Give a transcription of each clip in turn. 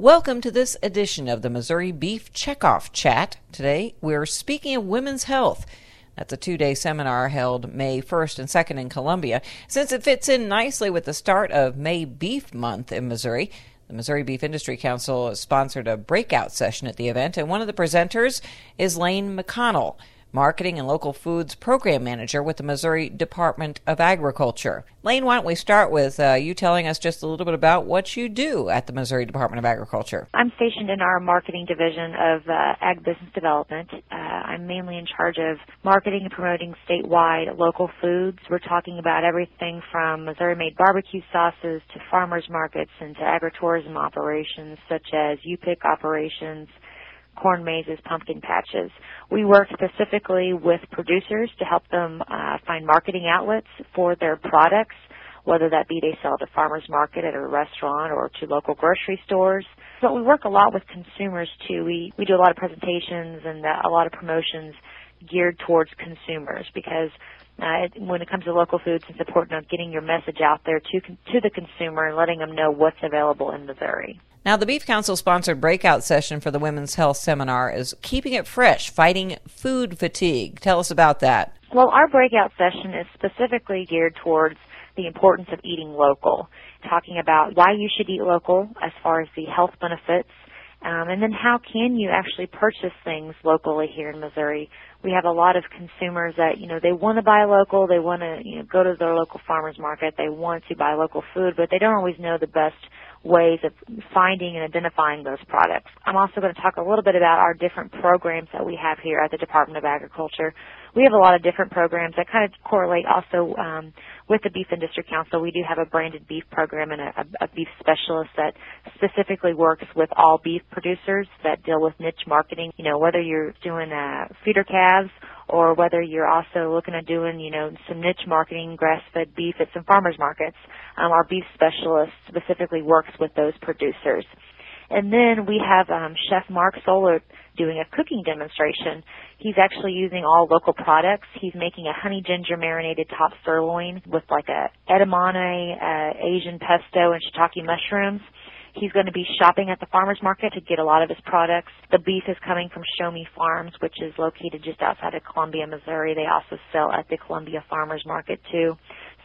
Welcome to this edition of the Missouri Beef Checkoff Chat. Today we're speaking of women's health. That's a two day seminar held May 1st and 2nd in Columbia. Since it fits in nicely with the start of May Beef Month in Missouri, the Missouri Beef Industry Council sponsored a breakout session at the event, and one of the presenters is Lane McConnell. Marketing and Local Foods Program Manager with the Missouri Department of Agriculture. Lane, why don't we start with uh, you telling us just a little bit about what you do at the Missouri Department of Agriculture? I'm stationed in our marketing division of uh, Ag Business Development. Uh, I'm mainly in charge of marketing and promoting statewide local foods. We're talking about everything from Missouri made barbecue sauces to farmers markets and to agritourism operations such as U-Pick operations corn mazes, pumpkin patches. We work specifically with producers to help them uh, find marketing outlets for their products, whether that be they sell at a farmer's market, at a restaurant, or to local grocery stores. But we work a lot with consumers too. We we do a lot of presentations and uh, a lot of promotions geared towards consumers because uh, when it comes to local foods, it's important getting your message out there to to the consumer and letting them know what's available in Missouri. Now, the Beef Council sponsored breakout session for the Women's Health Seminar is Keeping It Fresh, Fighting Food Fatigue. Tell us about that. Well, our breakout session is specifically geared towards the importance of eating local, talking about why you should eat local as far as the health benefits, um, and then how can you actually purchase things locally here in Missouri? We have a lot of consumers that, you know, they want to buy local, they want to, you know, go to their local farmer's market, they want to buy local food, but they don't always know the best ways of finding and identifying those products. I'm also going to talk a little bit about our different programs that we have here at the Department of Agriculture. We have a lot of different programs that kind of correlate also um, with the Beef Industry Council. We do have a branded beef program and a, a beef specialist that specifically works with all beef producers that deal with niche marketing. You know, whether you're doing uh, feeder calves or whether you're also looking at doing, you know, some niche marketing, grass-fed beef at some farmers markets. Um, our beef specialist specifically works with those producers. And then we have um, Chef Mark Solar doing a cooking demonstration. He's actually using all local products. He's making a honey ginger marinated top sirloin with like a edamame, uh, Asian pesto, and shiitake mushrooms. He's going to be shopping at the farmer's market to get a lot of his products. The beef is coming from Show Me Farms, which is located just outside of Columbia, Missouri. They also sell at the Columbia Farmers Market too.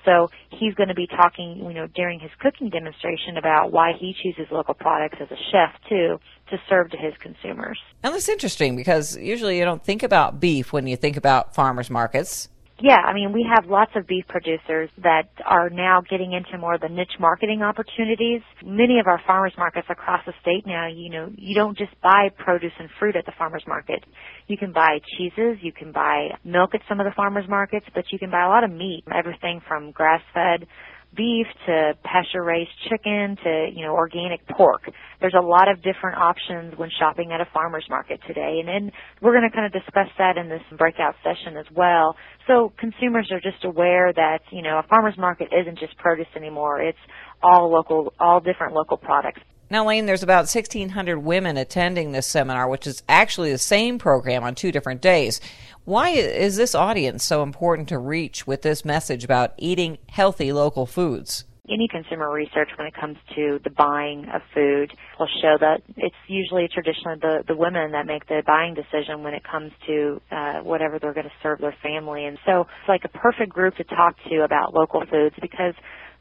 So he's going to be talking, you know, during his cooking demonstration about why he chooses local products as a chef too to serve to his consumers. And that's interesting because usually you don't think about beef when you think about farmers markets. Yeah, I mean, we have lots of beef producers that are now getting into more of the niche marketing opportunities. Many of our farmers markets across the state now, you know, you don't just buy produce and fruit at the farmers market. You can buy cheeses, you can buy milk at some of the farmers markets, but you can buy a lot of meat, everything from grass-fed beef to pasture raised chicken to, you know, organic pork. There's a lot of different options when shopping at a farmer's market today. And then we're going to kind of discuss that in this breakout session as well. So consumers are just aware that, you know, a farmer's market isn't just produce anymore. It's all local, all different local products. Now, Lane, there's about 1,600 women attending this seminar, which is actually the same program on two different days. Why is this audience so important to reach with this message about eating healthy local foods? Any consumer research when it comes to the buying of food will show that it's usually traditionally the, the women that make the buying decision when it comes to uh, whatever they're going to serve their family. And so it's like a perfect group to talk to about local foods because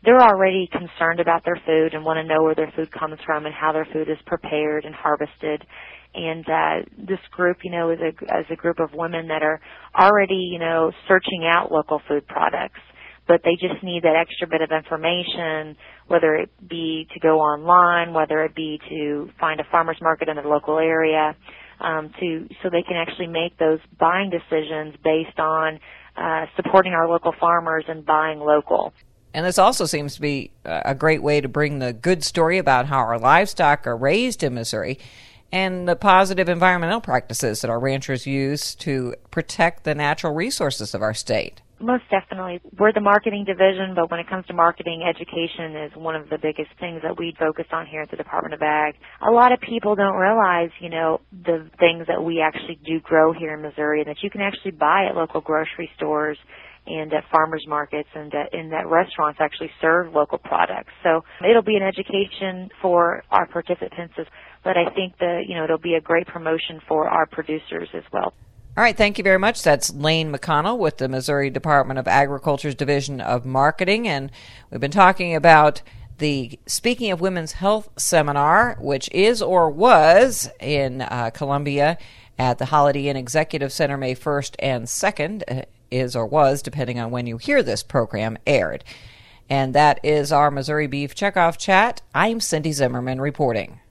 they're already concerned about their food and want to know where their food comes from and how their food is prepared and harvested. And uh, this group, you know, is a a group of women that are already, you know, searching out local food products, but they just need that extra bit of information, whether it be to go online, whether it be to find a farmers market in their local area, um, to so they can actually make those buying decisions based on uh, supporting our local farmers and buying local. And this also seems to be a great way to bring the good story about how our livestock are raised in Missouri and the positive environmental practices that our ranchers use to protect the natural resources of our state. Most definitely. We're the marketing division, but when it comes to marketing, education is one of the biggest things that we focus on here at the Department of Ag. A lot of people don't realize, you know, the things that we actually do grow here in Missouri and that you can actually buy at local grocery stores and at farmers markets and at, and that restaurants actually serve local products. So it'll be an education for our participants, but I think that you know it'll be a great promotion for our producers as well. All right, thank you very much. That's Lane McConnell with the Missouri Department of Agriculture's Division of Marketing, and we've been talking about the Speaking of Women's Health seminar, which is or was in uh, Columbia at the Holiday Inn Executive Center May 1st and 2nd, uh, is or was, depending on when you hear this program aired. And that is our Missouri Beef Checkoff Chat. I'm Cindy Zimmerman reporting.